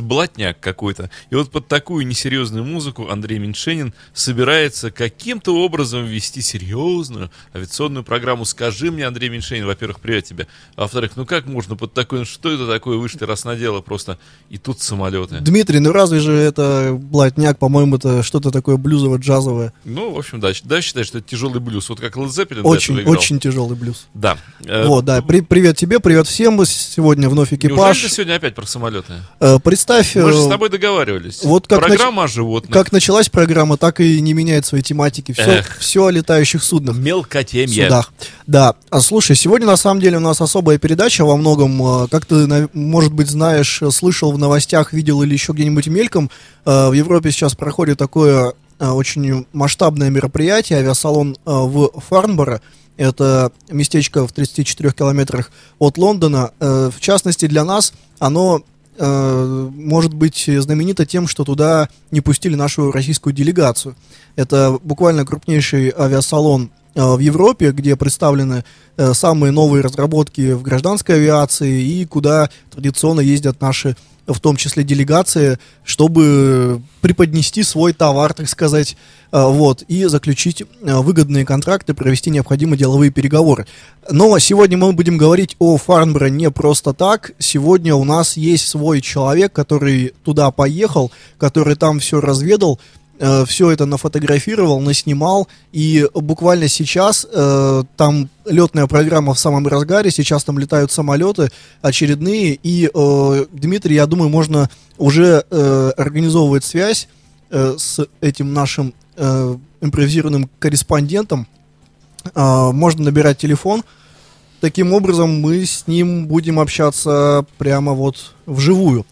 Блатняк какой-то. И вот под такую несерьезную музыку Андрей Меньшенин собирается каким-то образом вести серьезную авиационную программу. Скажи мне, Андрей Меньшенин, во-первых, привет тебе. А во-вторых, ну как можно под такой, ну что это такое, вы ты раз надела просто, и тут самолеты. Дмитрий, ну разве же это блатняк, по-моему, это что-то такое блюзово-джазовое. Ну, в общем, да, да, считай, что это тяжелый блюз. Вот как Led Zeppelin Очень, очень тяжелый блюз. Да. Э, вот, да. При, привет тебе, привет всем. Мы сегодня вновь экипаж сегодня опять про самолеты? Э, представь... Мы же с э, тобой договаривались. Вот как программа нач... о животных. Как началась программа, так и не меняет своей тематики. Все, Эх. все о летающих суднах. Мелкотемье. Судах. Да. А слушай, сегодня на самом деле у нас особая передача во многом. Э, как ты, может быть, знаешь, слышал в новостях, видел или еще где-нибудь мельком, в Европе сейчас проходит такое очень масштабное мероприятие, авиасалон в Фарнборо. Это местечко в 34 километрах от Лондона. Э, в частности, для нас оно э, может быть знаменито тем, что туда не пустили нашу российскую делегацию. Это буквально крупнейший авиасалон э, в Европе, где представлены самые новые разработки в гражданской авиации и куда традиционно ездят наши в том числе делегации, чтобы преподнести свой товар, так сказать, э, вот, и заключить э, выгодные контракты, провести необходимые деловые переговоры. Но сегодня мы будем говорить о Фарнборо не просто так. Сегодня у нас есть свой человек, который туда поехал, который там все разведал, э, все это нафотографировал, наснимал, и буквально сейчас э, там летная программа в самом разгаре, сейчас там летают самолеты очередные, и э, Дмитрий, я думаю, можно уже э, организовывать связь э, с этим нашим э, импровизированным корреспондентом, э, можно набирать телефон, таким образом мы с ним будем общаться прямо вот вживую.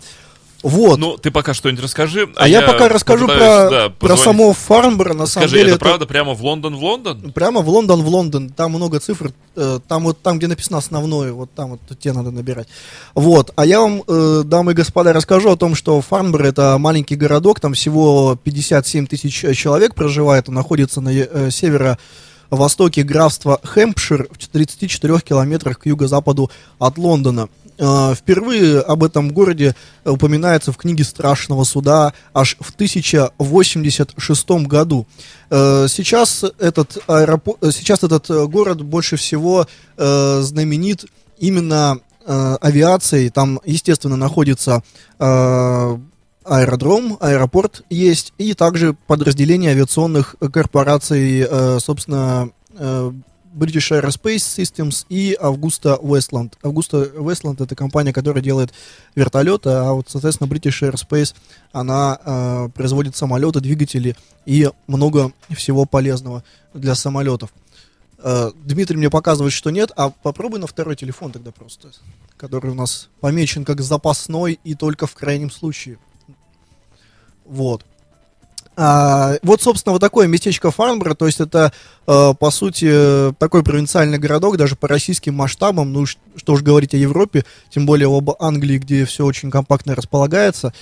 Вот. Ну, ты пока что-нибудь расскажи. А, а я, я пока расскажу про, да, про само Фарнборо. На Скажи, самом деле, это, это правда прямо в Лондон, в Лондон? Прямо в Лондон, в Лондон. Там много цифр. Э, там вот там, где написано основное, вот там вот тебе надо набирать. Вот. А я вам, э, дамы и господа, расскажу о том, что Фарнборо это маленький городок, там всего 57 тысяч человек проживает, он находится на э, северо востоке графства Хэмпшир в 34 километрах к юго-западу от Лондона. Э, впервые об этом городе упоминается в книге «Страшного суда» аж в 1086 году. Э, сейчас этот, аэропорт, сейчас этот город больше всего э, знаменит именно авиацией. Там, естественно, находится аэродром, аэропорт есть, и также подразделения авиационных корпораций, собственно, British Aerospace Systems и Augusta Westland. Augusta Westland это компания, которая делает вертолеты, а вот, соответственно, British Aerospace, она э, производит самолеты, двигатели и много всего полезного для самолетов. Э, Дмитрий мне показывает, что нет, а попробуй на второй телефон тогда просто, который у нас помечен как запасной и только в крайнем случае. Вот. А, вот, собственно, вот такое местечко Фарнборо, то есть это, э, по сути, такой провинциальный городок, даже по российским масштабам, ну, что уж говорить о Европе, тем более об Англии, где все очень компактно располагается.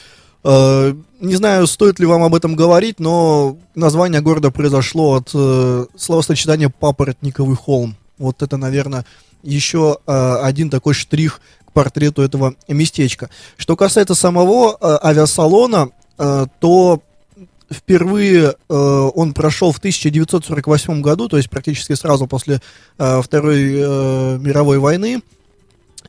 Э, не знаю, стоит ли вам об этом говорить, но название города произошло от э, словосочетания «папоротниковый холм». Вот это, наверное, еще э, один такой штрих к портрету этого местечка. Что касается самого э, авиасалона, э, то впервые э, он прошел в 1948 году, то есть практически сразу после э, Второй э, мировой войны,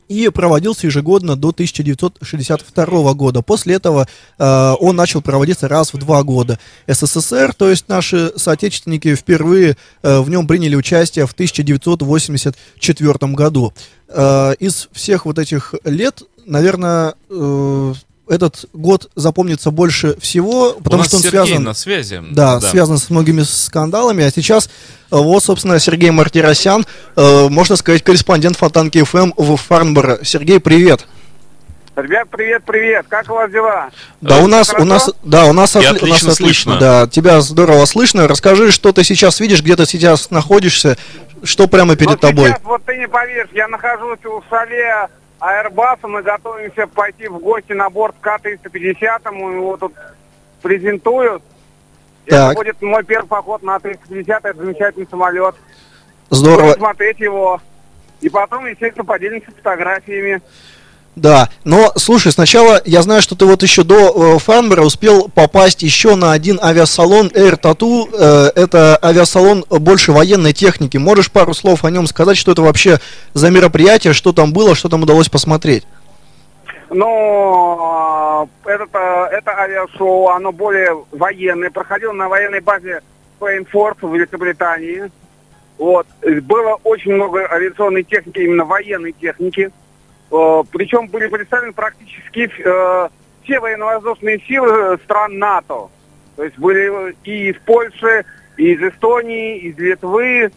и проводился ежегодно до 1962 года. После этого э, он начал проводиться раз в два года. СССР, то есть наши соотечественники, впервые э, в нем приняли участие в 1984 году. Э, из всех вот этих лет, наверное, э, этот год запомнится больше всего, потому что он Сергей связан... на связи. Да, да, связан с многими скандалами. А сейчас э, вот, собственно, Сергей Мартиросян, э, можно сказать, корреспондент Фонтанки ФМ в Фарнборо. Сергей, привет. Ребят, привет, привет. Как у вас дела? Да, у нас, у Хорошо? нас, да, у нас, отли- у отлично нас отлично, слышно. да, тебя здорово слышно. Расскажи, что ты сейчас видишь, где ты сейчас находишься, что прямо перед Ну, тобой. Сейчас, вот ты не поверишь, я нахожусь у шале Аэрбаса, мы готовимся пойти в гости на борт К-350, мы его тут презентую. Так. Это будет мой первый поход на 350, это замечательный самолет. Здорово. Будем смотреть его. И потом, естественно, поделимся фотографиями. Да, но слушай, сначала я знаю, что ты вот еще до э, Фарнбера успел попасть еще на один авиасалон Air Tattoo. Э, это авиасалон больше военной техники. Можешь пару слов о нем сказать, что это вообще за мероприятие, что там было, что там удалось посмотреть? Но э, это, это авиашоу, оно более военное, проходило на военной базе Фейнфорд в Великобритании. Вот. Э, Было очень много авиационной техники, именно военной техники. Э, Причем были представлены практически э, все военно-воздушные силы стран НАТО. То есть были и из Польши, и из Эстонии, из Литвы,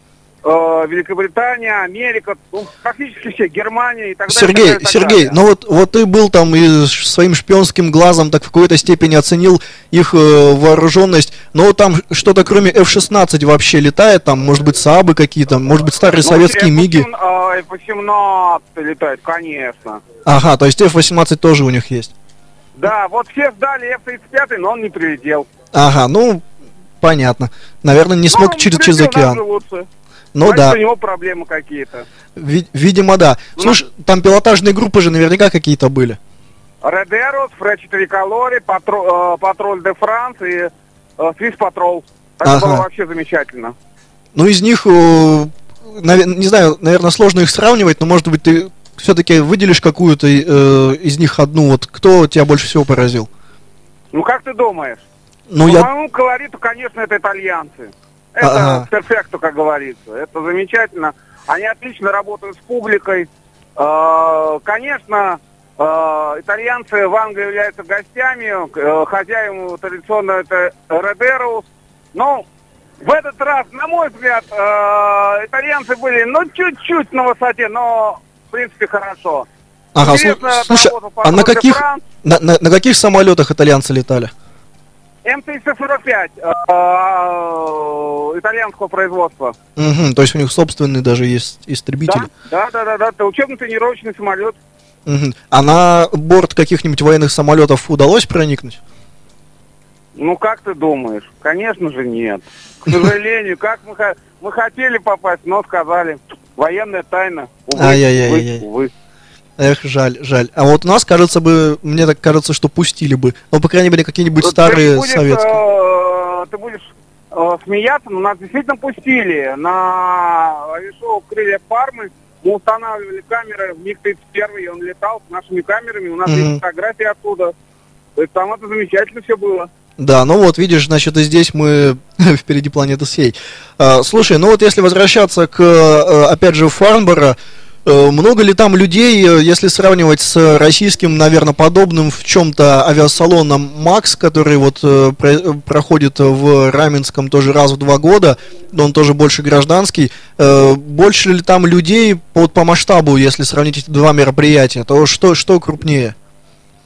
э, Великобритания, Америка, ну, практически все, Германия и так далее. Сергей, так далее, так Сергей, далее. ну вот, вот ты был там и своим шпионским глазом так в какой-то степени оценил их э, вооруженность, но там что-то кроме F-16 вообще летает, там, может быть, Саабы какие-то, может быть, старые Ну, советские F-18, МИГи. а, F-18 летает, конечно. Ага, то есть F-18 тоже у них есть. Да, вот все ждали F-35, но он не прилетел. Ага, ну, понятно. Наверное, не смог Ну, через, через океан. лучше. Ну Значит, да, у него проблемы какие-то. ви- видимо, да. Ну, Слушай, там пилотажные группы же наверняка какие-то были. Редерус, Фречи Триколори, э, Патруль де Франс и э, Свис Патрол. Это Ага. было вообще замечательно. Ну, из них, э, не знаю, наверное, сложно их сравнивать, но, может быть, ты все-таки выделишь какую-то э, из них одну, вот кто тебя больше всего поразил? Ну, как ты думаешь? Ну, По я... моему колориту, конечно, это итальянцы. Это Ага. перфекто, как говорится. Это замечательно. Они отлично работают с публикой. Э, Конечно, э, итальянцы в Англии являются гостями. Э, Хозяин традиционно это Редерус. Но в этот раз, на мой взгляд, э, итальянцы были, ну, чуть-чуть на высоте, но, в принципе, хорошо. Ага, слушай, а на каких, на, на- на каких самолетах итальянцы летали? М-345 э, итальянского производства. Мгм, то есть у них собственный даже есть истребитель. Да, да, да, да, да. Это учебно-тренировочный самолет. Мгм. А на борт каких-нибудь военных самолетов удалось проникнуть? Ну, как ты думаешь? Конечно же, нет. К сожалению, как мы, мы хотели попасть, но сказали, военная тайна. Увы, Ай-яй-яй-яй. увы, увы. Эх, жаль, жаль. А вот у нас, кажется бы, мне так кажется, что пустили бы. Ну, по крайней мере, какие-нибудь Вот старые ты будешь, советские. э, ты будешь э, смеяться, но нас действительно пустили. На авиашоу «Крылья Пармы» мы устанавливали камеры в МиГ-31, и он летал с нашими камерами, у нас Мгм. есть фотографии оттуда. То есть там это замечательно все было. Да, ну вот, видишь, значит, и здесь мы впереди планеты всей. А, слушай, ну вот если возвращаться к, э, опять же, Фарнборо, э, много ли там людей, э, если сравнивать с российским, наверное, подобным в чем-то авиасалоном Макс, который вот э, про- э, проходит в Раменском тоже раз в два года, но он тоже больше гражданский, э, больше ли там людей вот по масштабу, если сравнить эти два мероприятия, то что, что крупнее?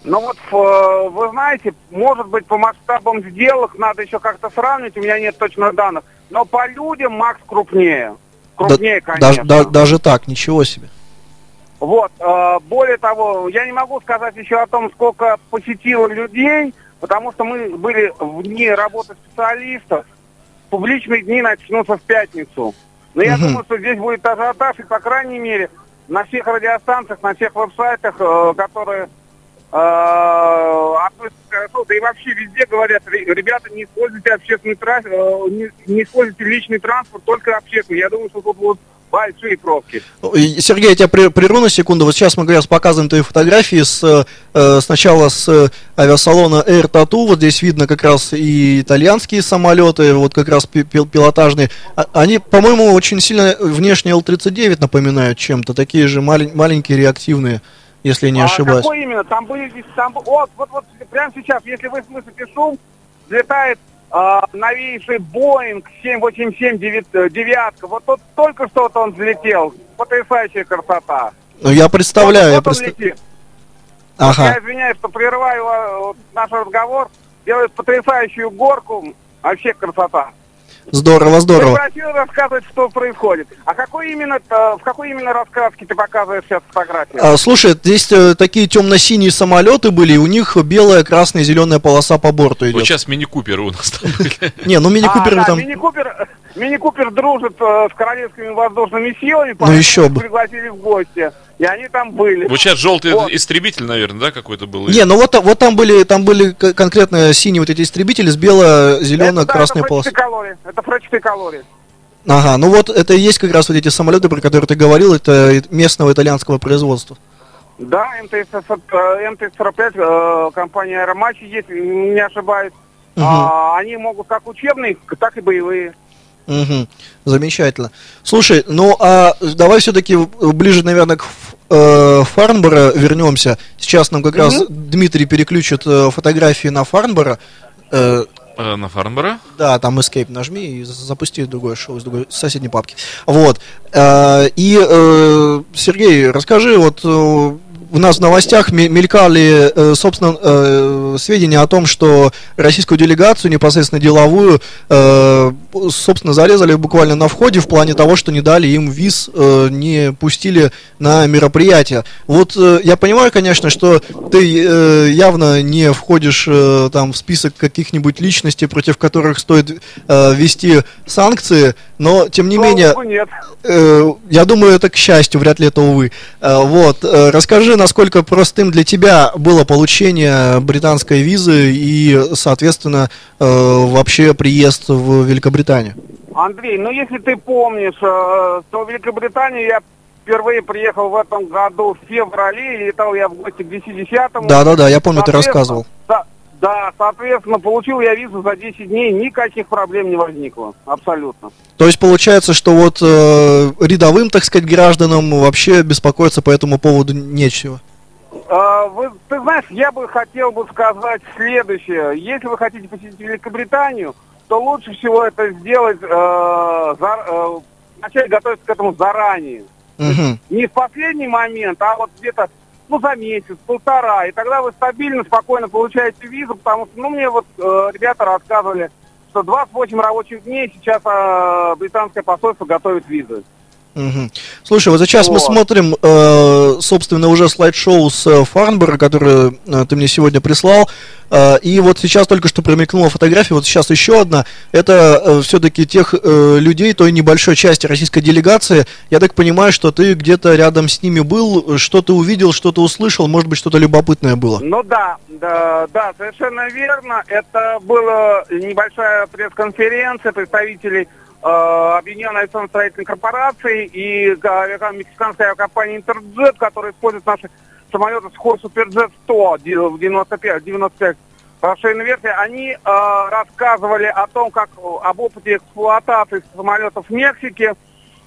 Ну вот, э, вы знаете, может быть, по масштабам сделок надо еще как-то сравнить, у меня нет точных данных. Но по людям Макс крупнее. Крупнее, Да- конечно. даже, да- даже так, ничего себе. Вот, э, более того, я не могу сказать еще о том, сколько посетило людей, потому что мы были в дни работы специалистов. Публичные дни начнутся в пятницу. Но я Мгм. думаю, что здесь будет ажиотаж, и, по крайней мере, на всех радиостанциях, на всех веб-сайтах, э, которые э, относятся к аэрофлоту, да и вообще везде говорят, «Ре- ребята, не используйте общественный транспорт, не, не используйте личный транспорт, только общественный. Я думаю, что тут будут большие пробки. И, Сергей, я тебя прерву на секунду. Вот сейчас мы как раз показываем твои фотографии с, э, сначала с э, авиасалона Air Tattoo. Вот здесь видно как раз и итальянские самолеты, вот как раз пи- пил- пилотажные. А- Они, по-моему, очень сильно внешне Л-39 напоминают чем-то. Такие же малень- маленькие реактивные, если я не а ошибаюсь. какой именно? Там были там, вот, вот, вот, прямо сейчас, если вы слышите шум, взлетает а, новейший Боинг 787 девят- девятка. Вот тут только что вот он взлетел. Потрясающая красота. Ну, я представляю, я вот, вот он представ- летит. Ага. Я извиняюсь, что прерываю э, вот наш разговор. Делают потрясающую горку. Вообще красота. Здорово, здорово. Прекратил рассказывать, что происходит. А какой именно, э, в какой именно раскраске ты показываешь сейчас фотографию? А, слушай, здесь э, такие темно-синие самолеты были, и у них белая, красная, зеленая полоса по борту идет. Вот сейчас мини-куперы у нас там были. Не, ну мини-куперы а, там... Мини-купер, мини-купер дружит э, с королевскими воздушными силами, Ну, поэтому еще бы. пригласили в гости. И они там были. Вот сейчас желтый Вот. истребитель, наверное, да, какой-то был? Не, ну вот, вот там были, там были конкретно синие вот эти истребители с бело-зелено-красной это, да, полосой. это калории. Это прочитые калории. Ага, ну вот это и есть как раз вот эти самолеты, про которые ты говорил, это местного итальянского производства. Да, МТС, э, МТС-45, компания Аэромачи есть, не ошибаюсь. Мгм. А, они могут как учебные, так и боевые. Мгм. Замечательно. Слушай, ну а давай все-таки ближе, наверное, к э, Фарнборо вернемся. Сейчас нам как раз Дмитрий переключит э, фотографии на Фарнборо. Э, Э, На Фарнборо? да, там Escape нажми и за- запусти другое шоу из другой соседней папки. Вот. И Сергей, расскажи, вот у нас в новостях ме- мелькали, э, собственно, э, сведения о том, что российскую делегацию, непосредственно деловую, э, собственно, зарезали буквально на входе в плане того, что не дали им виз, не пустили на мероприятие. Вот я понимаю, конечно, что ты явно не входишь там в список каких-нибудь личностей, против которых стоит ввести санкции, но тем не Слава менее, богу, нет. Я думаю, это к счастью, вряд ли это увы. Вот, расскажи, насколько простым для тебя было получение британской визы и, соответственно, э, вообще приезд в Великобританию. Андрей, ну если ты помнишь, э, то в Великобританию я впервые приехал в этом году в феврале, и летал я в гости к 2010-му. Да-да-да, я помню, ты рассказывал. Да, да, соответственно, получил я визу за 10 дней, никаких проблем не возникло, абсолютно. То есть получается, что вот э, рядовым, так сказать, гражданам вообще беспокоиться по этому поводу нечего. А, Вы, ты знаешь, я бы хотел бы сказать следующее. Если вы хотите посетить Великобританию, то лучше всего это сделать, э, за- э, начать готовиться к этому заранее. Мгм. Не в последний момент, а вот где-то ну, за месяц, полтора. И тогда вы стабильно, спокойно получаете визу, потому что, ну, мне вот э, ребята рассказывали, что 28 рабочих дней сейчас э, британское посольство готовит визы. Слушай, вот сейчас мы Вот. смотрим, э, собственно, уже слайд-шоу с э, Фарнбора, которое э, ты мне сегодня прислал. Э, и вот сейчас только что промелькнула фотография, вот сейчас еще одна. Это все-таки тех э, людей, той небольшой части российской делегации. Я так понимаю, что ты где-то рядом с ними был, что ты увидел, что ты услышал, может быть, что-то любопытное было. Ну да, да, да, совершенно верно. Это была небольшая пресс-конференция представителей Объединенной авиационно-строительной корпорации и э, мексиканской авиакомпании Интерджет, которая использует наши самолеты Сухой Суперджет 100 ди- в 95, 95 расширенной версии. Они э, рассказывали о том, как э, об опыте эксплуатации самолетов в Мексике.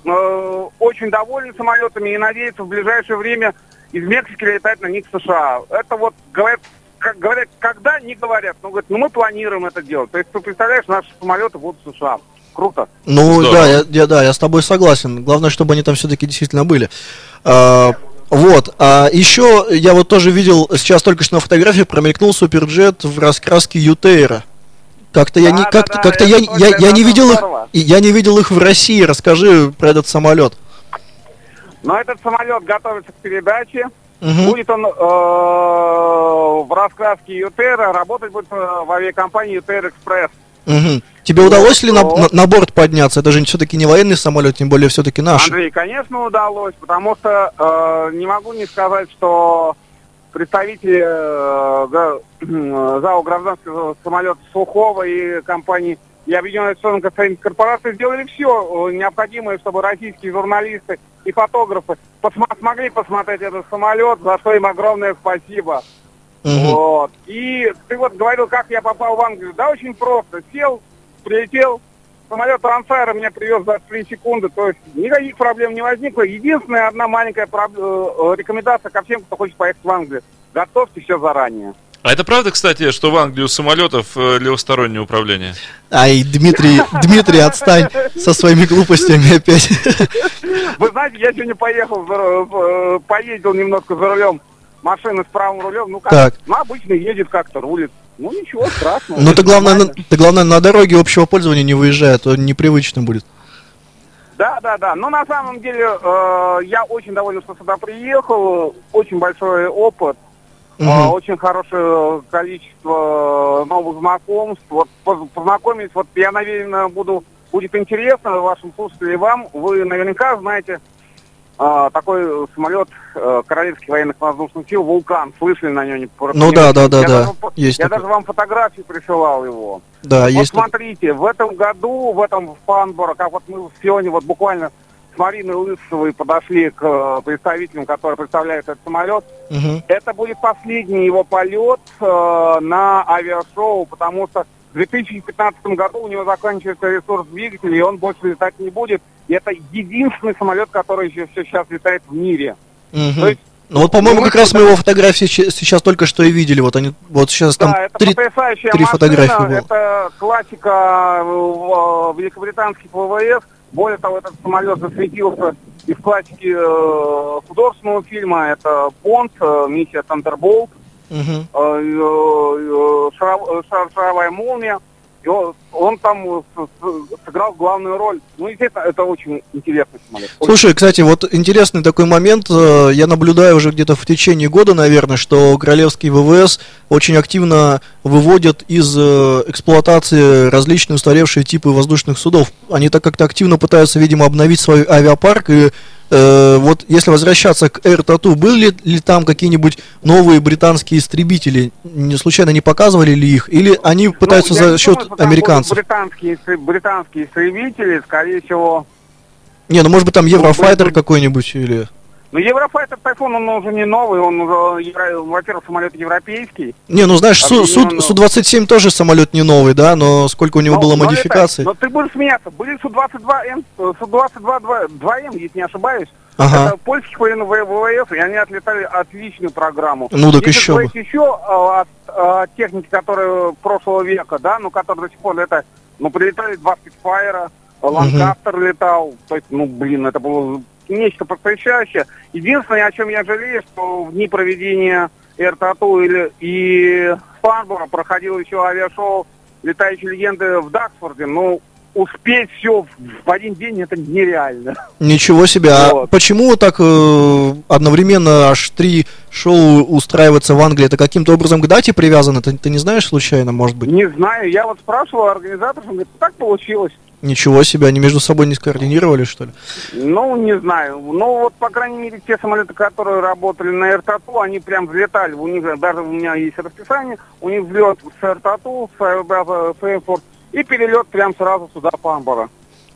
Э, очень довольны самолетами и надеются в ближайшее время из Мексики летать на них в США. Это вот говорят, как говорят, когда не говорят, но говорят, ну мы планируем это делать. То есть ты представляешь, наши самолеты будут в США. Круто. Ну Здорово. да, я, я- да, я с тобой согласен. Главное, чтобы они там все-таки действительно были. А, вот. А еще я вот тоже видел сейчас только что на фотографии промелькнул суперджет в раскраске Ютейра. Как-то я не, Да, как-то, да, да, как-то я, я, я это не видел их, здорово. и я не видел их в России. Расскажи про этот самолет. Но этот самолет готовится к передаче. Мгм. Будет он э, в раскраске Ютера, работать будет э, в авиакомпании Ютер Экспресс. Мгм. Тебе удалось ли на, Ну. на, на борт подняться? Это же все-таки не военный самолет, тем более все-таки наш. Андрей, конечно, удалось, потому что э, не могу не сказать, что представители э, га- ЗАО гражданского самолета Сухого и компании и Объединенной авиационной корпорации сделали все необходимое, чтобы российские журналисты и фотографы посма- смогли посмотреть этот самолет, за что им огромное спасибо. Вот. И ты вот говорил, как я попал в Англию. Да, очень просто. Сел, прилетел, самолет Трансайра меня привез за 3 секунды. То есть никаких проблем не возникло. Единственная одна маленькая проб- э, рекомендация ко всем, кто хочет поехать в Англию. Готовьте все заранее. А это правда, кстати, что в Англию самолетов э, левостороннее управление? Ай, Дмитрий, Дмитрий, отстань со своими глупостями опять. Вы знаете, я сегодня поехал, э, поездил немножко за рулем машины с правым рулем, ну как, Так. ну обычно едет как-то, рулит. Ну ничего страшного. Ну, ты главное, на, ты главное на дороге общего пользования не выезжай, а то непривычно будет. Да, да, да. Но на самом деле э, я очень доволен, что сюда приехал. Очень большой опыт. Мгм. э, очень хорошее количество новых знакомств. Вот поз- познакомить, вот я, наверное, буду, будет интересно вашим слушателям и вам. Вы наверняка знаете э, такой самолет э, Королевских военных воздушных сил «Вулкан». Слышали на нем? Ну да, да, да, я да. Даже, Есть я такой. даже вам фотографии присылал его. Да, Вот есть. смотрите, в этом году, в этом Фанборо, как вот мы сегодня вот буквально с Мариной Лысовой подошли к э, представителям, которые представляют этот самолет, Мгм. это будет последний его полет э, на авиашоу, потому что в 2015 году у него заканчивается ресурс двигателя, и он больше летать не будет. И это единственный самолет, который еще все сейчас летает в мире. Мгм. То есть, Ну вот, по-моему, как раз мы его фотографии сейчас только что и видели. Вот они, вот сейчас там да, это три. потрясающая три машина, фотографии было. это классика э, великобританских ВВС. Более того, этот самолет засветился и в классике э, художественного фильма. Это Бонд, э, миссия Тандерболт, Шар- шаровая молния. И он, там э, сыграл главную роль. Ну, естественно, это очень интересный самолет. Слушай, кстати, вот интересный такой момент. Я наблюдаю уже где-то в течение года, наверное, что королевские ВВС очень активно выводят из эксплуатации различные устаревшие типы воздушных судов. Они так как-то активно пытаются, видимо, обновить свой авиапарк. И э, вот если возвращаться к Air Tattoo, были ли там какие-нибудь новые британские истребители? Не случайно не показывали ли их? Или они пытаются Ну, за счет думаю, американцев? Британские, британские истребители, скорее всего, Не, ну может быть там Еврофайтер были- какой-нибудь или... Ну, Еврофайтер Тайфун, он уже не новый, он уже, во-первых, самолет европейский. Не, ну знаешь, Су, Су- Объединенного. Су-27 тоже самолет не новый, да, но сколько у него Но- было но модификаций. летает. Но ты будешь смеяться, были Су-22М, э, Су-22 2- 2М, если не ошибаюсь. Ага. Это польских военных ВВС, и они отлетали отличную программу. Ну, так Если еще бы. еще э, от э, техники, которые прошлого века, да, ну, которые до сих пор летают, ну, прилетали два спидфайра, Ланкастер летал, то есть, ну, блин, это было нечто потрясающее. Единственное, о чем я жалею, что в дни проведения РТАТУ или и Фанбора проходило еще авиашоу «Летающие легенды» в Даксфорде, ну, успеть все в один день это нереально. Ничего себе. А Вот. почему так э, одновременно аж три шоу устраиваются в Англии? Это каким-то образом к дате привязано? Ты, ты не знаешь случайно, может быть? Не знаю, я вот спрашивал организаторов, он говорит, так получилось. Ничего себе, они между собой не скоординировали, что ли? Ну, не знаю. Ну, вот, по крайней мере, те самолеты, которые работали на РТАТУ, они прям взлетали. У них, даже у меня есть расписание, у них взлет с РТАТУ, с аэробаза Фейнфорд, и перелет прям сразу сюда, по.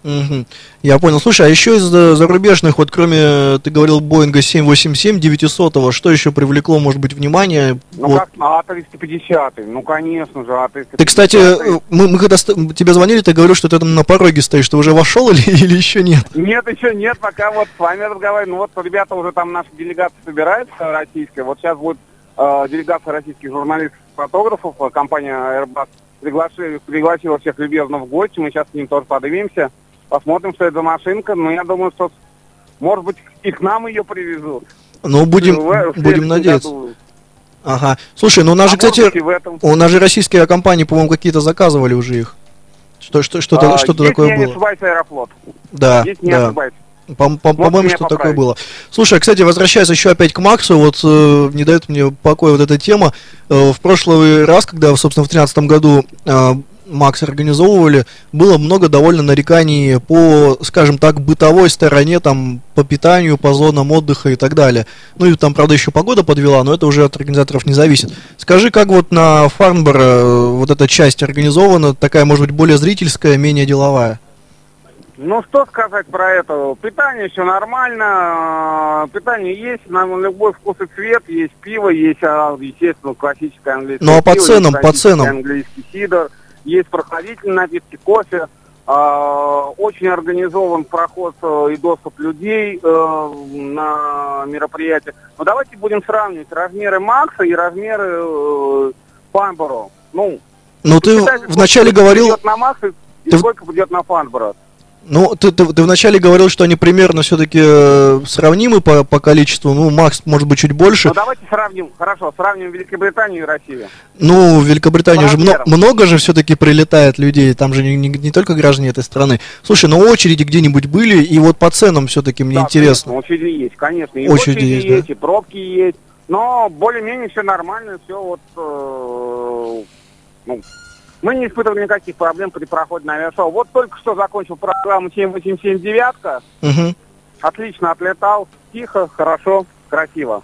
Мгм. Я понял. Слушай, а еще из э, зарубежных, вот кроме, э, ты говорил, Боинга 787 900 что еще привлекло, может быть, внимание? Ну, Вот. как на А350, ну, конечно же, А350. Ты, кстати, э, мы, мы когда тебе звонили, ты говорил, что ты там на пороге стоишь. Ты уже вошел или, или еще нет? Нет, еще нет, пока вот с вами разговариваю. Ну, вот ребята уже там, наша делегация собирается российская. Вот сейчас будет э, делегация российских журналистов-фотографов. Компания Airbus приглаши- пригласила всех любезно в гости. Мы сейчас к ним тоже поднимемся. Посмотрим, что это за машинка. Но я думаю, что, может быть, и к нам ее привезут. Ну, будем, В- в будем надеяться. году. Ага. Слушай, ну у нас А же, кстати, в этом. у нас же российские компании, по-моему, какие-то заказывали уже их. Что, что, что-то, А, что-то такое я не было. ошибаюсь, Аэрофлот. Да, Если не да. ошибаюсь. По- по- По-моему, что такое было. Слушай, а, кстати, возвращаясь еще опять к Максу, вот э, не дает мне покоя вот эта тема. Э, в прошлый раз, когда, собственно, в 2013 году э, Макс организовывали, было много довольно нареканий по, скажем так, бытовой стороне, там, по питанию, по зонам отдыха и так далее. Ну и там, правда, еще погода подвела, но это уже от организаторов не зависит. Скажи, как вот на Фарнборо э, вот эта часть организована, такая, может быть, более зрительская, менее деловая? Ну, что сказать про это? Питание все нормально, э, питание есть, на любой вкус и цвет, есть пиво, есть, а, естественно, классическое английское Ну, а по пиво, ценам, по ценам? английский сидр, есть прохладительные напитки, кофе, а, очень организован проход э, и доступ людей э, на мероприятие. Но давайте будем сравнивать размеры Макса и размеры э, Фанборо. Ну, Ну, ты вначале говорил... на Макс и Ты сколько придет на Фанборо. Ну, ты, ты, ты вначале говорил, что они примерно все-таки сравнимы по, по количеству. Ну, Макс, может быть, чуть больше. Ну, давайте сравним, хорошо, сравним Великобританию и Россию. Ну, в Великобритании По же мно- размерам. много же все-таки прилетает людей, там же не, не- не только граждане этой страны. Слушай, ну очереди где-нибудь были, и вот по ценам все-таки мне Да, интересно. конечно, очереди есть, конечно. И Очереди очереди, есть, да. есть, и пробки есть. Но более-менее все нормально, все вот... э, ну, мы не испытывали никаких проблем при проходе на авиашоу. Вот только что закончил программу 7879 Мгм. Отлично отлетал, тихо, хорошо, красиво.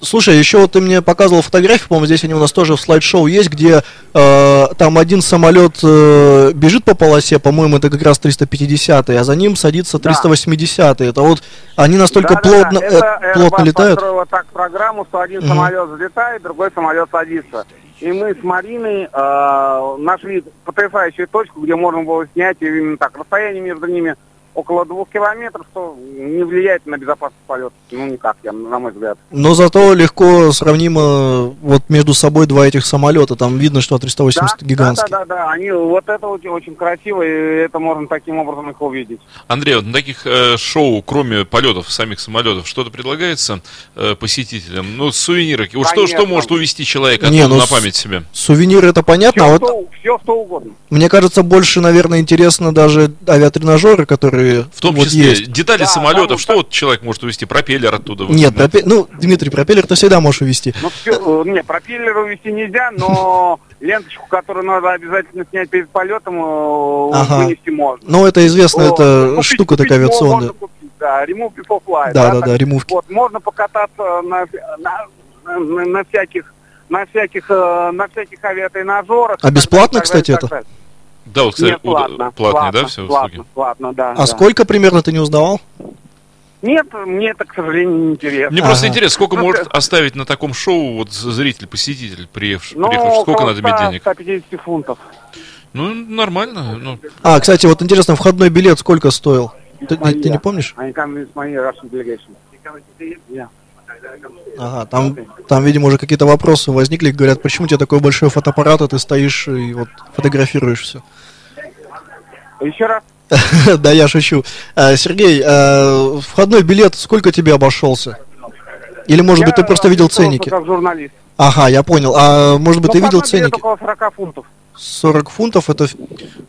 Слушай, еще вот ты мне показывал фотографии, по-моему, здесь они у нас тоже в слайд-шоу есть, где э, там один самолет э, бежит по полосе, по-моему, это как раз 350 а за ним садится Да. 380 Это вот они настолько Да-да-да, плотно, э, это плотно Airbus летают. так программу, что один Мгм. самолет взлетает, другой самолет садится. И мы с Мариной э, нашли потрясающую точку, где можно было снять именно так. Расстояние между ними около двух километров, что не влияет на безопасность полета. Ну, никак, я, на мой взгляд. Но зато легко сравнимо вот между собой два этих самолета. Там видно, что А380 да, гигантский. Да, да, да, Они, вот это очень, очень красиво, и это можно таким образом их увидеть. Андрей, вот на таких э, шоу, кроме полетов самих самолетов, что-то предлагается э, посетителям? Ну, сувениры. Вот что, что может увести человека Не, а ну, на память себе? Сувениры это понятно, а Все, вот что, все, что угодно. мне кажется, больше, наверное, интересно даже авиатренажеры, которые В том вот числе есть. детали Да, самолетов. там- что вот человек может увезти? Пропеллер оттуда? Нет, пропе- ну, Дмитрий, пропеллер ты всегда можешь увезти. Ну, все, не, пропеллер увести нельзя, но ленточку, которую надо обязательно снять перед полетом, э, Ага. вынести можно. Ну, это известно, это Купить- штука купить такая авиационная. Купить, да, remove before flight. Да, да, так. да, ремувки. Вот, можно покататься на, на, на- на всяких на всяких, э, на всяких авиатренажерах. А бесплатно, так кстати, так это? Да, вот, кстати, Нет, платно. платные, платно, да, все платно, услуги? платно, да. А да. сколько примерно ты не узнавал? Нет, мне это, к сожалению, не интересно. Мне просто Ага. интересно, сколько Ну, может оставить на таком шоу вот зритель, посетитель, приехавший, Ну, приехавший? сколько надо иметь 100, денег? 150 фунтов. Ну, нормально. Ну, А, кстати, вот интересно, входной билет сколько стоил? Ты, ты- не помнишь? Ага, там, там, видимо, уже какие-то вопросы возникли. Говорят, почему у тебя такой большой фотоаппарат, а ты стоишь и вот фотографируешь все. Еще раз. Да, я шучу. А, Сергей, а, входной билет сколько тебе обошелся? Или, может быть, ты просто видел ценники? как журналист. Ага, я понял. А может быть, ты видел ценники? около 40 фунтов. 40 фунтов, это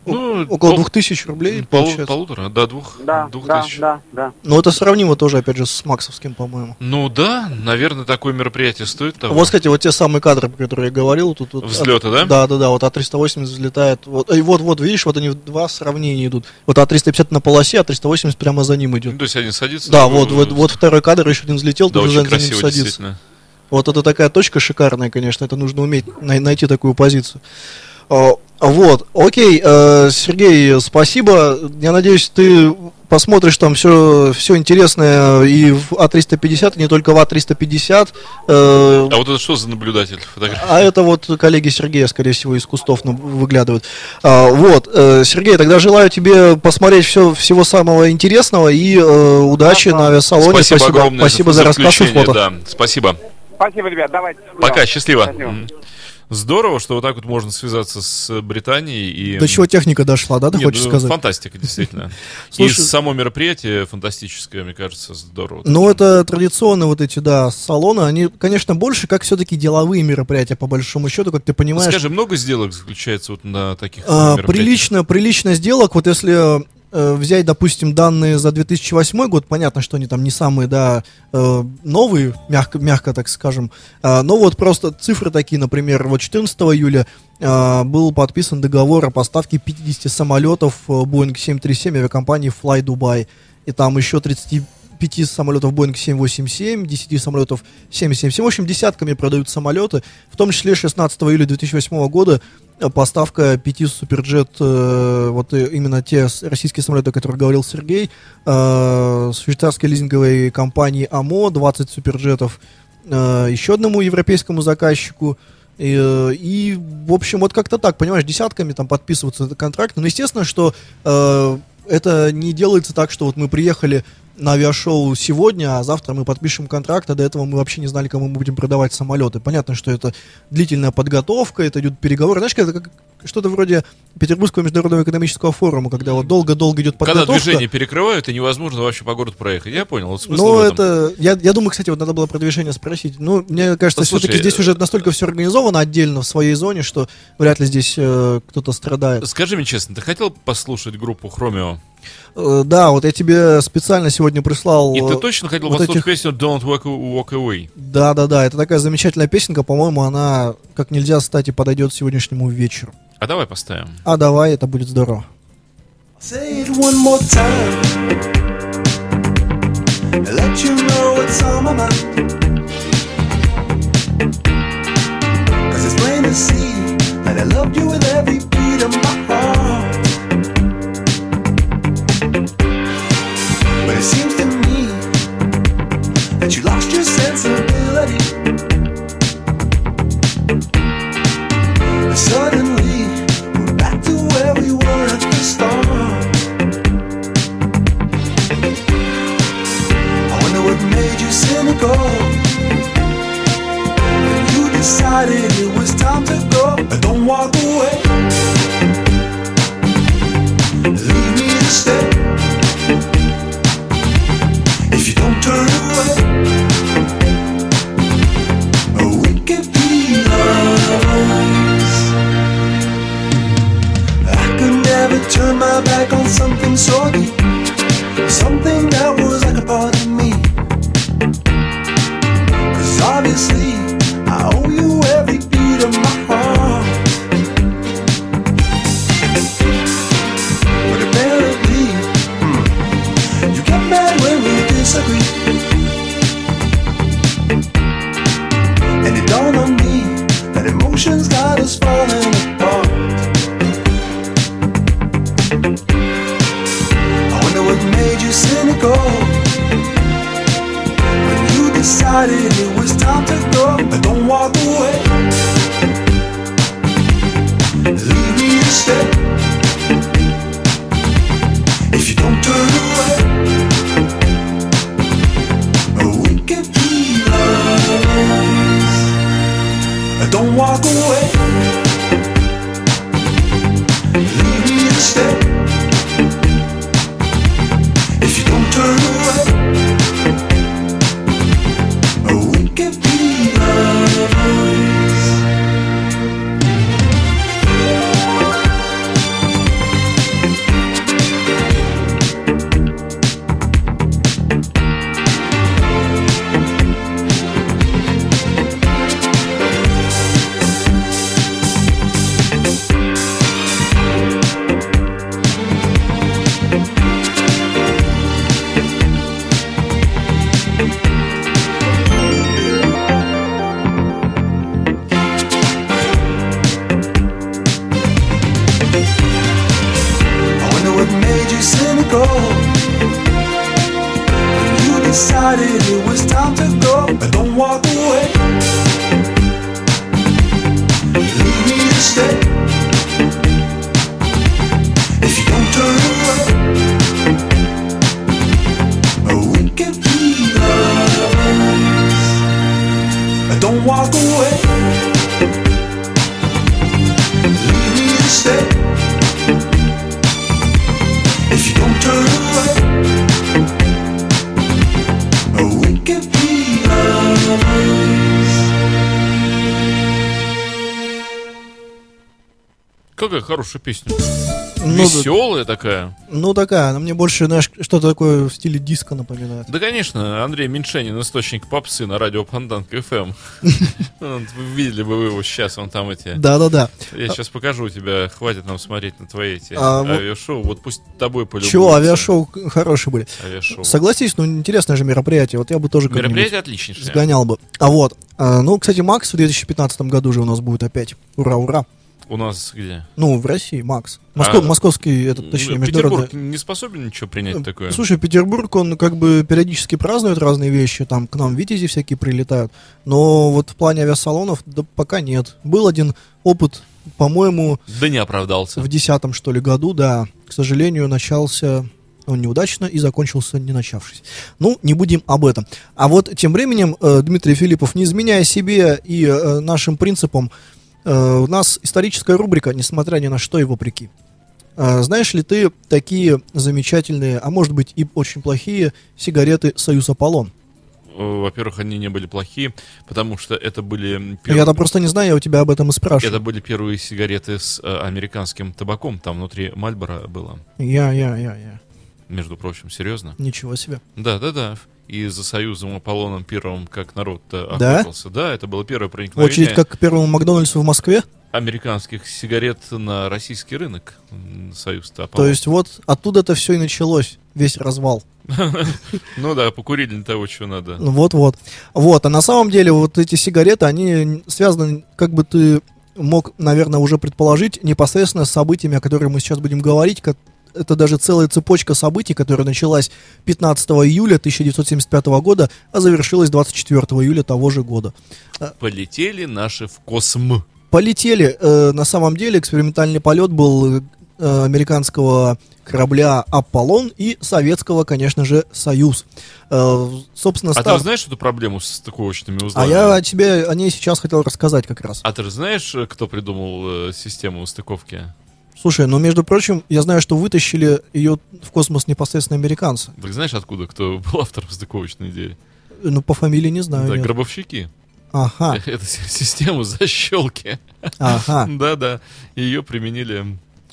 Ну, около пол- 2000 рублей, получается. полутора, да, двух, Да, двух да, тысяч. да, да. Но это сравнимо тоже, опять же, с Максовским, по-моему. Ну да, наверное, такое мероприятие стоит того. Вот, кстати, вот те самые кадры, про которые я говорил. Тут, вот, Взлеты, от- да? Да, да, да, вот А380 взлетает. Вот, и вот, вот, видишь, вот они в два сравнения идут. Вот А350 на полосе, а 380 прямо за ним идет. Ну, то есть один садится. Да, вот, вот, вот второй кадр, еще один взлетел, Да, тут уже очень за ним красиво, садится. действительно. Вот это такая точка шикарная, конечно, это нужно уметь най- найти такую позицию. А, Вот, окей, э, Сергей, спасибо. Я надеюсь, ты посмотришь там все, все интересное и в А350, и не только в А350. э, А вот это что за наблюдатель? Фотографии? а это вот коллеги Сергея, скорее всего, из кустов выглядывают. А, вот, э, Сергей, тогда желаю тебе посмотреть все, всего самого интересного и удачи Да, на авиасалоне. Спасибо, огромное спасибо за рассказ и фото. Да, спасибо. Спасибо, ребят, давайте. Пока, счастливо. Спасибо. Здорово, что вот так вот можно связаться с Британией и... До чего техника дошла, да, ты Нет, хочешь ну, сказать? Фантастика, действительно. И само мероприятие фантастическое, мне кажется, здорово. Ну, это традиционные вот эти, да, салоны, они, конечно, больше как все-таки деловые мероприятия, по большому счету, как ты понимаешь. Скажи, много сделок заключается вот на таких А, мероприятиях? прилично, прилично сделок. Вот если э, взять, допустим, данные за 2008 год, понятно, что они там не самые, да, э, новые, мягко, мягко так скажем. А, но вот просто цифры такие, например, вот 14 июля а, был подписан договор о поставке 50 самолетов э, Boeing 737 авиакомпании Fly Dubai. И там еще 35 самолетов Boeing 787, 10 самолетов 777. В общем, десятками продают самолеты. В том числе 16 июля 2008 года э, поставка пяти суперджет, э, вот э, именно те российские самолеты, о которых говорил Сергей, э, швейцарской лизинговой компании АМО, 20 суперджетов, еще одному европейскому заказчику. И, и, в общем, вот как-то так, понимаешь, десятками там подписываются контракты. Но естественно, что э, это не делается так, что вот мы приехали на авиашоу сегодня, а завтра мы подпишем контракт, а до этого мы вообще не знали, кому мы будем продавать самолеты. Понятно, что это длительная подготовка, это идут переговоры. Знаешь, это как что-то вроде Петербургского международного экономического форума, когда вот долго-долго идет Когда подготовка. движение перекрывают, и невозможно вообще по городу проехать. Я понял, вот смысл Ну, это, я, я думаю, кстати, вот надо было про движение спросить. Ну, мне кажется, Ну, все-таки здесь уже настолько все организовано отдельно в своей зоне, что вряд ли здесь э, кто-то страдает. Скажи мне честно, ты хотел послушать группу Хромио? Э, да, вот я тебе специально сегодня прислал... И ты э, точно хотел вот послушать этих- песню Don't Walk, Walk Away? Да, да, да, это такая замечательная песенка, по-моему, она как нельзя, кстати, подойдет сегодняшнему вечеру. А давай поставим. А давай, это будет здорово. Say it one more time. Let you know what's on my mind. Cause it's plain to see that I loved you with every beat of my heart. Decided it was time to go. Don't walk away. Turn my back on something so deep. Something that was like a part of me. Cause obviously, I owe you хорошая песня. Ну, да- Веселая такая. ну, такая, она мне больше, знаешь, что-то такое в стиле диска напоминает. Да, конечно, Андрей Меньшенин, источник попсы на радио Панданка ФМ. Ну, вы Видели бы вы его сейчас, он там эти... Да-да-да. Я сейчас покажу тебе, хватит нам смотреть на твои эти А, авиашоу. Вот пусть тобой полюбуются. Чего, авиашоу хорошие были. Авиашоу. Согласись, ну, интересное же мероприятие. Вот я бы тоже Мероприятие отличнейшее. сгонял бы. А вот, а, ну, кстати, Макс в 2015 году же у нас будет опять. Ура, ура. У нас где? Ну, в России, Макс. Москва- А, московский, этот, точнее, Ну, международный. Петербург не способен ничего принять такое? Слушай, Петербург, он как бы периодически празднует разные вещи, там к нам витязи всякие прилетают, но вот в плане авиасалонов да пока нет. Был один опыт, по-моему, Да не оправдался. в десятом, что ли, году, да, к сожалению, начался он неудачно и закончился не начавшись. Ну, не будем об этом. А вот тем временем э, Дмитрий Филиппов, не изменяя себе и э, нашим принципам, э, у нас историческая рубрика, несмотря ни на что и вопреки. Э, знаешь ли ты такие замечательные, а может быть и очень плохие сигареты «Союз Аполлон»? Э, Во-первых, они не были плохие, потому что это были... Ну, пер- Я-то просто не знаю, я у тебя об этом и спрашиваю. Это были первые сигареты с э, американским табаком. Там внутри Мальбора было. Я, я, я, я. Между прочим, серьезно. Ничего себе. Да, да, да. И за Союзом Аполлоном Первым, как народ Да? охотился. Да, это было первое проникновение Очередь как к первому Макдональдсу в Москве? американских сигарет на российский рынок. Союз-то То есть вот оттуда это все и началось, весь развал. Ну да, покурили не того, чего надо. Ну, Вот-вот. Вот, а на самом деле вот эти сигареты, они связаны, как бы ты мог, наверное, уже предположить, непосредственно с событиями, о которых мы сейчас будем говорить, как это даже целая цепочка событий, которая началась 15 июля 1975 года, а завершилась 24 июля того же года. Полетели наши в косм. Полетели. э, на самом деле экспериментальный полет был э, американского корабля «Аполлон» и советского, конечно же, «Союз». Э, собственно, А став- ты знаешь эту проблему с стыковочными а узлами? я тебе о ней сейчас хотел рассказать как раз. А ты же знаешь, кто придумал систему стыковки? Слушай, ну, между прочим, я знаю, что вытащили ее в космос непосредственно американцы. Ты знаешь, откуда кто был автором стыковочной идеи? Ну, по фамилии не знаю. да, нет. гробовщики. Ага, Это с- система защелки. ага. Да-да. Ее применили.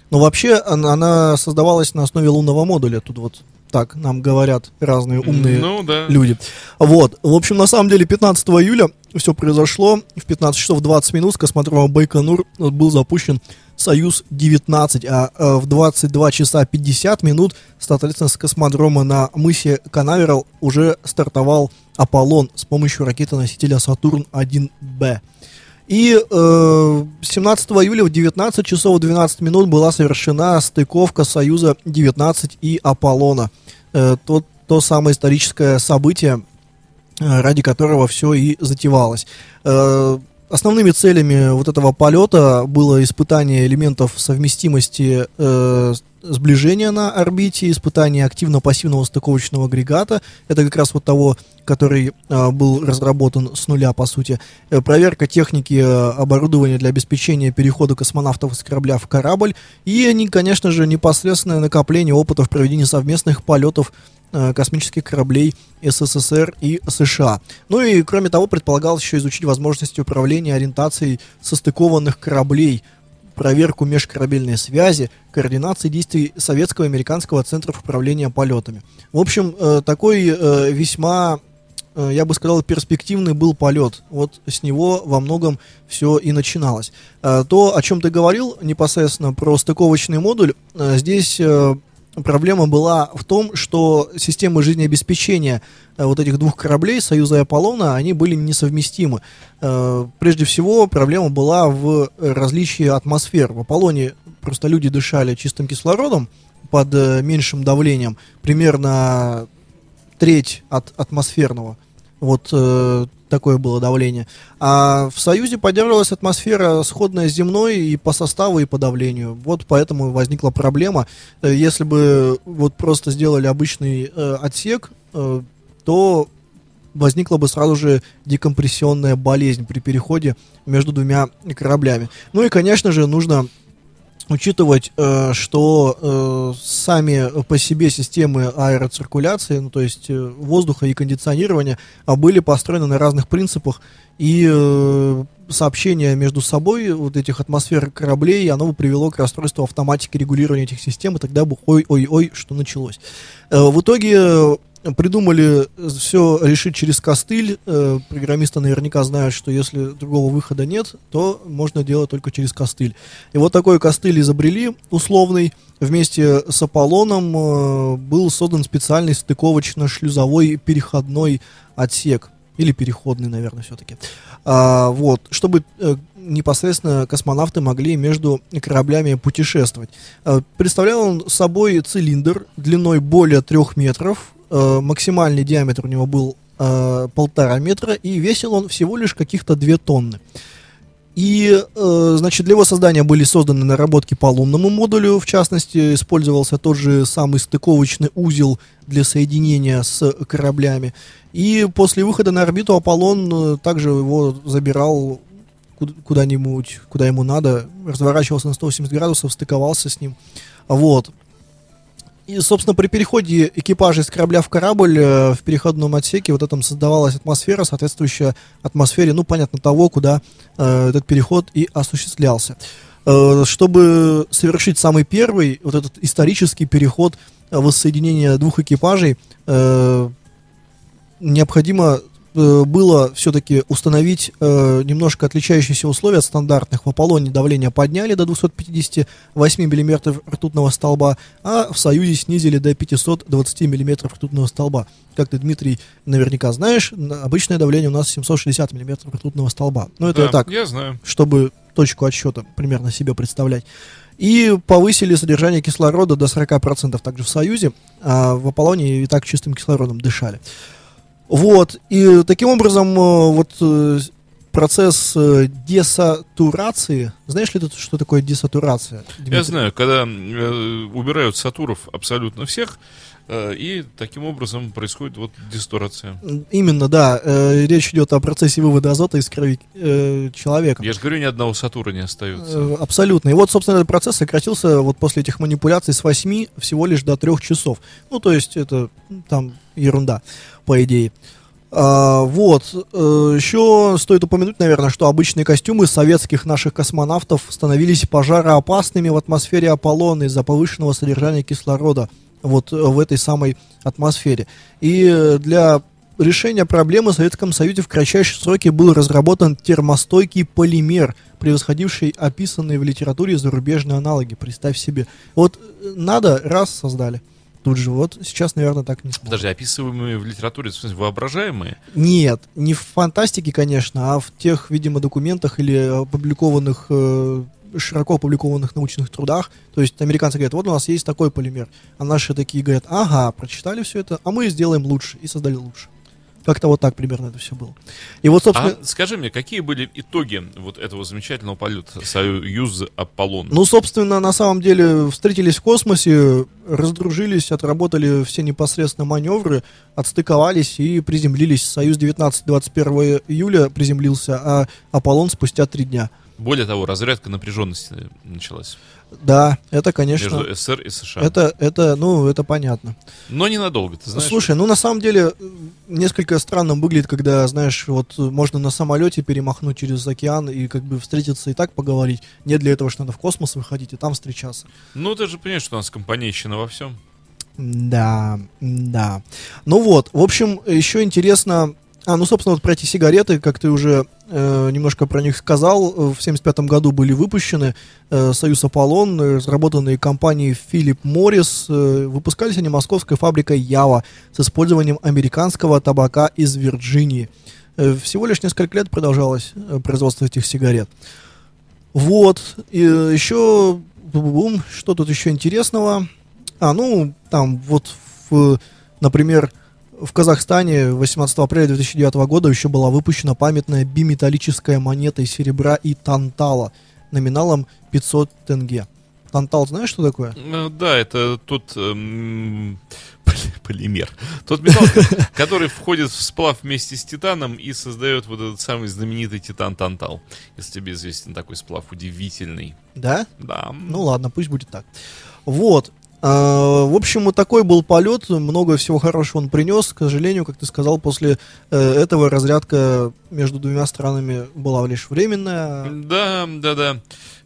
Ну, вообще, она, она создавалась на основе лунного модуля. Тут вот так нам говорят разные умные Ну да. люди. Вот. В общем, на самом деле, 15 июля все произошло. В 15 часов 20 минут с космодрома Байконур был запущен Союз-19, а э, в 22 часа 50 минут, соответственно, с космодрома на мысе Канаверал уже стартовал Аполлон с помощью ракеты-носителя Сатурн-1Б. И э, 17 июля в 19 часов 12 минут была совершена стыковка Союза-19 и Аполлона. Э, то, то самое историческое событие, э, ради которого все и затевалось. Э, Основными целями вот этого полета было испытание элементов совместимости э, сближения на орбите, испытание активно-пассивного стыковочного агрегата, это как раз вот того, который э, был разработан с нуля, по сути, Э, проверка техники э, оборудования для обеспечения перехода космонавтов с корабля в корабль, и, они, конечно же, непосредственное накопление опытов проведения совместных полетов космических кораблей СССР и США. Ну и, кроме того, предполагалось еще изучить возможности управления ориентацией состыкованных кораблей, проверку межкорабельной связи, координации действий советского и американского центров управления полетами. В общем, э, такой э, весьма, э, я бы сказал, перспективный был полет. Вот с него во многом все и начиналось. Э, То, о чем ты говорил непосредственно про стыковочный модуль, э, здесь э, проблема была в том, что системы жизнеобеспечения э, вот этих двух кораблей, Союза и Аполлона, они были несовместимы. Э, Прежде всего, проблема была в различии атмосфер. В Аполлоне просто люди дышали чистым кислородом под э, меньшим давлением, примерно треть от атмосферного. Вот э, такое было давление. А в Союзе поддерживалась атмосфера сходная с земной и по составу, и по давлению. Вот поэтому возникла проблема. Э, Если бы вот просто сделали обычный э, отсек, э, то возникла бы сразу же декомпрессионная болезнь при переходе между двумя кораблями. Ну и, конечно же, нужно учитывать, э, что э, сами по себе системы аэроциркуляции, ну, то есть э, воздуха и кондиционирования, а, были построены на разных принципах, и сообщение между собой вот этих атмосфер кораблей, оно привело к расстройству автоматики регулирования этих систем, и тогда бы ой-ой-ой, что началось. В итоге придумали все решить через костыль. Э, программисты наверняка знают, что если другого выхода нет, то можно делать только через костыль. И вот такой костыль изобрели, условный. Вместе с Аполлоном э, был создан специальный стыковочно-шлюзовой переходной отсек. Или переходный, наверное, все-таки. А, вот, чтобы э, непосредственно космонавты могли между кораблями путешествовать. Э, представлял он собой цилиндр длиной более трех метров, э, максимальный диаметр у него был э, полтора метра, и весил он всего лишь каких-то две тонны. И, э, значит, для его создания были созданы наработки по лунному модулю, в частности, использовался тот же самый стыковочный узел для соединения с кораблями. И после выхода на орбиту Аполлон э, также его забирал куд- куда-нибудь, куда ему надо, разворачивался на 180 градусов, стыковался с ним. Вот. И, собственно, при переходе экипажа из корабля в корабль э, в переходном отсеке вот этом создавалась атмосфера, соответствующая атмосфере, ну, понятно, того, куда э, этот переход и осуществлялся. Э, чтобы совершить самый первый, вот этот исторический переход э, воссоединения двух экипажей, э, необходимо было все-таки установить э, немножко отличающиеся условия от стандартных. В Аполлоне давление подняли до 258 мм ртутного столба, а в Союзе снизили до 520 мм ртутного столба. Как ты, Дмитрий, наверняка знаешь, на- обычное давление у нас 760 мм ртутного столба. Ну, это Да, так, Я знаю. чтобы точку отсчета примерно себе представлять. И повысили содержание кислорода до 40% также в Союзе, а в Аполлоне и так чистым кислородом дышали. Вот, и таким образом э, вот э, процесс э, десатурации, знаешь ли ты, что такое десатурация? Я Дмитрий? знаю, когда э, убирают сатуров абсолютно всех, э, и таким образом происходит вот дистурация. Именно, да, речь идет о процессе вывода азота из крови человека. Я же говорю, ни одного сатура не остается. Абсолютно. И вот, собственно, этот процесс сократился вот после этих манипуляций с 8 всего лишь до 3 часов. Ну, то есть это там ерунда, по идее. А, вот. э, Еще стоит упомянуть, наверное, что обычные костюмы советских наших космонавтов становились пожароопасными в атмосфере Аполлона из-за повышенного содержания кислорода вот э, в этой самой атмосфере. И для решения проблемы в Советском Союзе в кратчайшие сроки был разработан термостойкий полимер, превосходивший описанные в литературе зарубежные аналоги. Представь себе. Вот э, надо, раз создали. Тут же вот сейчас, наверное, так не смогут. Даже описываемые в литературе, в смысле, воображаемые. Нет, не в фантастике, конечно, а в тех, видимо, документах или опубликованных, э, широко опубликованных научных трудах. То есть американцы говорят, вот у нас есть такой полимер. А наши такие говорят, ага, прочитали все это, а мы сделаем лучше. И создали лучше. Как-то вот так примерно это все было. И вот, собственно... А скажи мне, какие были итоги вот этого замечательного полета Союз Аполлон? Ну, собственно, на самом деле встретились в космосе, раздружились, отработали все непосредственно маневры, отстыковались и приземлились. Союз 19 21 июля приземлился, а Аполлон спустя три дня. Более того, разрядка напряженности началась Да, это, конечно, между СССР и США. это, это, ну, это понятно. Но ненадолго, ты знаешь. Слушай, ну, на самом деле, несколько странно выглядит, когда, знаешь, вот можно на самолете перемахнуть через океан и как бы встретиться и так поговорить. Не для этого, что надо в космос выходить и там встречаться. Ну, ты же понимаешь, что у нас компанейщина во всем. Да, да. Ну вот, в общем, еще интересно... А, ну, собственно, вот про эти сигареты, как ты уже э, немножко про них сказал, в 75 году были выпущены э, Союз Аполлон, э, разработанные компанией Philip Morris. Э, выпускались они московской фабрикой Ява с использованием американского табака из Вирджинии. Э, всего лишь несколько лет продолжалось э, производство этих сигарет. Вот, и э, еще, бум, что тут еще интересного? А, ну, там вот, в, например, в Казахстане 18 апреля 2009 года еще была выпущена памятная биметаллическая монета из серебра и тантала номиналом 500 тенге. Тантал, знаешь, что такое? Ну, Да, это тот эм, поли- полимер. Тот металл, ко- который входит в сплав вместе с титаном и создает вот этот самый знаменитый титан-тантал. Если тебе известен такой сплав, удивительный. Да? Да. Ну ладно, пусть будет так. Вот. А, В общем, вот такой был полет, много всего хорошего он принес. К сожалению, как ты сказал, после э, этого разрядка между двумя странами была лишь временная. Да, да, да.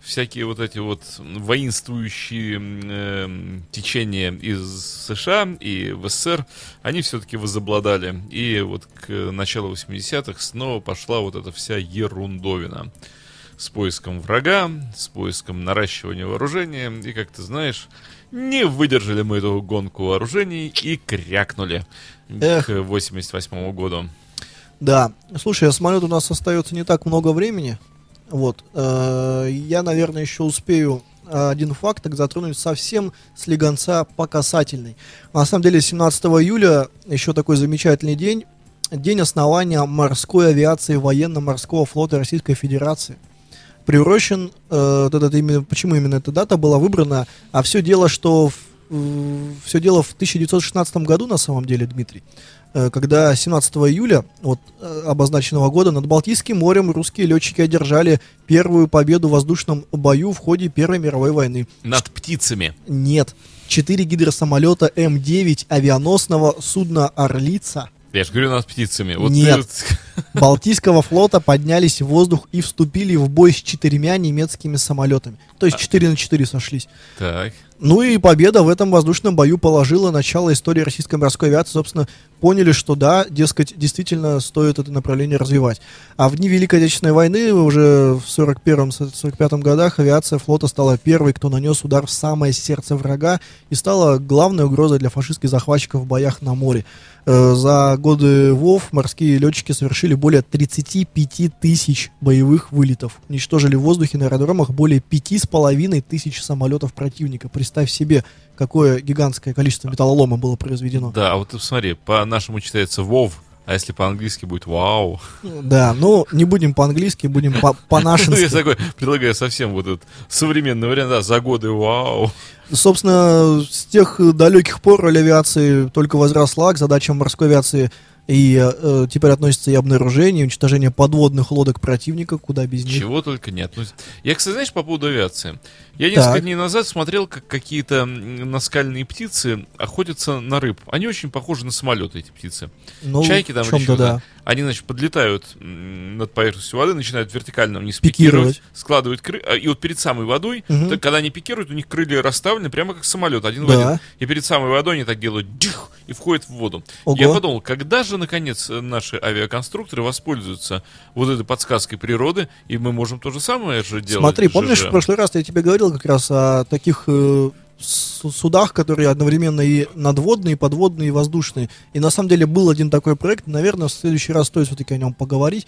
Всякие вот эти вот воинствующие эм, течения из США и в СССР, они все-таки возобладали. И вот к началу 80-х снова пошла вот эта вся ерундовина. С поиском врага, с поиском наращивания вооружения. И, как ты знаешь, не выдержали мы эту гонку вооружений и крякнули Эх. к 88 году. Да. Слушай, а самолет у нас остается не так много времени. Вот. Э, Я, наверное, еще успею э, один факт так затронуть совсем слегонца по касательной. На самом деле, 17 июля еще такой замечательный день. День основания морской авиации военно-морского флота Российской Федерации. Приурочен, э, вот этот именно, почему именно эта дата была выбрана, а все дело, что все дело в 1916 году на самом деле, Дмитрий, э, когда 17 июля вот, э, обозначенного года над Балтийским морем русские летчики одержали первую победу в воздушном бою в ходе Первой мировой войны. Над птицами. Нет, четыре гидросамолета М-9 авианосного судна «Орлица» Я же говорю, над птицами. Вот Нет. ты Балтийского флота поднялись в воздух и вступили в бой с четырьмя немецкими самолетами. То есть 4 на 4 сошлись. Так. Ну и победа в этом воздушном бою положила начало истории российской морской авиации. Собственно, поняли, что да, дескать, действительно стоит это направление развивать. А в дни Великой Отечественной войны, уже в 41-45 годах, авиация флота стала первой, кто нанес удар в самое сердце врага и стала главной угрозой для фашистских захватчиков в боях на море. Э, За годы ВОВ морские летчики совершили более 35 тысяч боевых вылетов. Уничтожили в воздухе на аэродромах более 5,5 тысяч самолетов противника. Представь себе, какое гигантское количество металлолома было произведено. Да, а вот ты посмотри, по-нашему читается Вов, а если по-английски будет Вау. Да, ну не будем по-английски, будем по- Ну, я такой предлагаю совсем вот этот современный вариант, да, за годы Вау. Собственно, с тех далеких пор роль авиации только возросла к задачам морской авиации. И э, теперь относится и обнаружение, и уничтожение подводных лодок противника, куда без них. Чего только нет. Ну, я, кстати, знаешь, по поводу авиации. Я Так. несколько дней назад смотрел, как какие-то наскальные птицы охотятся на рыб. Они очень похожи на самолеты, эти птицы. Ну, Чайки там в или чего-то. да. Они, значит, подлетают над поверхностью воды, начинают вертикально вниз Пикировать. пикировать, складывают кры... а, И вот перед самой водой, Мгм. так, когда они пикируют, у них крылья расставлены прямо как самолет, один в Да. один. И перед самой водой они так делают дюх, и входят в воду. Ого. Я подумал, когда же, наконец, э, наши авиаконструкторы воспользуются вот этой подсказкой природы, и мы можем то же самое же делать. Смотри, помнишь, в прошлый раз я тебе говорил как раз о таких э, судах, которые одновременно и надводные, и подводные, и воздушные. И на самом деле был один такой проект, наверное, в следующий раз стоит все-таки о нем поговорить,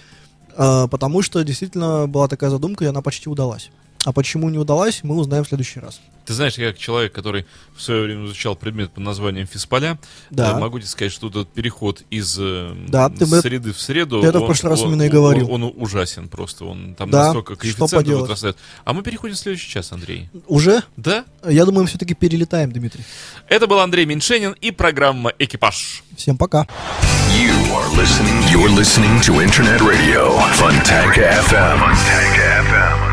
э, потому что действительно была такая задумка, и она почти удалась. А почему не удалась, мы узнаем в следующий раз. Ты знаешь, я как человек, который в свое время изучал предмет под названием физполя, Да. э, могу тебе сказать, что этот переход из э, Да, ты бы- среды в среду, ты это в прошлый раз именно и говорил. Он, он ужасен просто, он там Да, настолько коэффициенты возрастают. А мы переходим в следующий час, Андрей. Уже? Да? Я думаю, мы все-таки перелетаем, Дмитрий. Это был Андрей Меньшенин и программа «Экипаж». Всем пока. You are listening. You're listening to Internet Radio Funtank FM. Funtank FM.